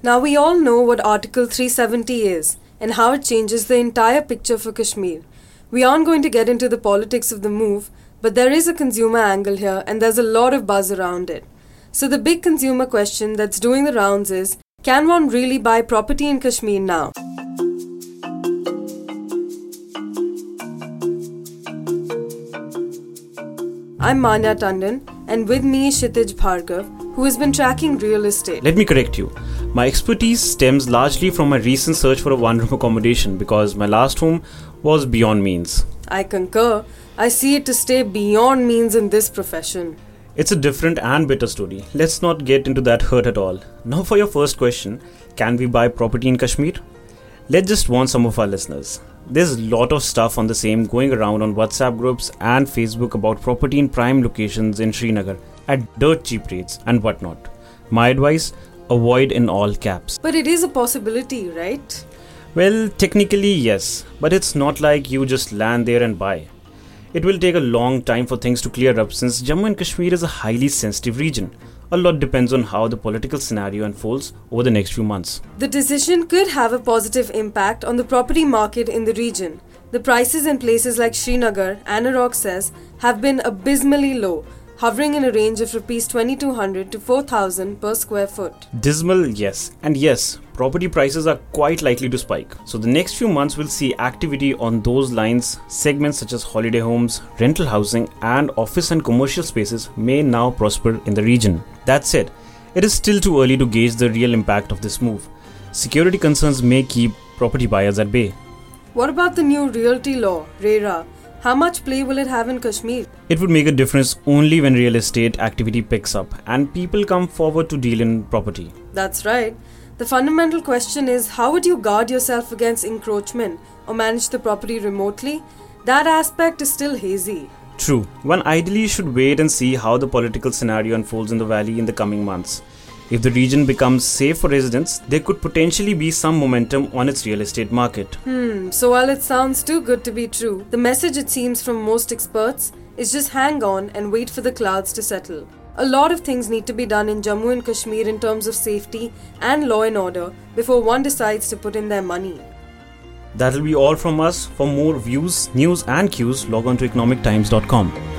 Now, we all know what Article 370 is and how it changes the entire picture for Kashmir. We aren't going to get into the politics of the move, but there is a consumer angle here and there's a lot of buzz around it. So, the big consumer question that's doing the rounds is can one really buy property in Kashmir now? I'm Manya Tandon, and with me is Kshitij Bhargav, who has been tracking real estate. Let me correct you. My expertise stems largely from my recent search for a one room accommodation because my last home was beyond means. I concur. I see it to stay beyond means in this profession. It's a different and bitter story. Let's not get into that hurt at all. Now, for your first question can we buy property in Kashmir? Let's just warn some of our listeners. There's a lot of stuff on the same going around on WhatsApp groups and Facebook about property in prime locations in Srinagar at dirt cheap rates and whatnot. My advice avoid in all caps. But it is a possibility, right? Well, technically, yes, but it's not like you just land there and buy. It will take a long time for things to clear up since Jammu and Kashmir is a highly sensitive region. A lot depends on how the political scenario unfolds over the next few months. The decision could have a positive impact on the property market in the region. The prices in places like Srinagar, Anarock says, have been abysmally low, hovering in a range of rupees 2200 to 4000 per square foot. Dismal, yes. And yes, property prices are quite likely to spike. So the next few months will see activity on those lines. Segments such as holiday homes, rental housing, and office and commercial spaces may now prosper in the region. That said, it is still too early to gauge the real impact of this move. Security concerns may keep property buyers at bay. What about the new realty law, RERA? How much play will it have in Kashmir? It would make a difference only when real estate activity picks up and people come forward to deal in property. That's right. The fundamental question is how would you guard yourself against encroachment or manage the property remotely? That aspect is still hazy. True. One ideally should wait and see how the political scenario unfolds in the valley in the coming months. If the region becomes safe for residents, there could potentially be some momentum on its real estate market. Hmm, so while it sounds too good to be true, the message it seems from most experts is just hang on and wait for the clouds to settle. A lot of things need to be done in Jammu and Kashmir in terms of safety and law and order before one decides to put in their money. That'll be all from us. For more views, news, and cues, log on to economictimes.com.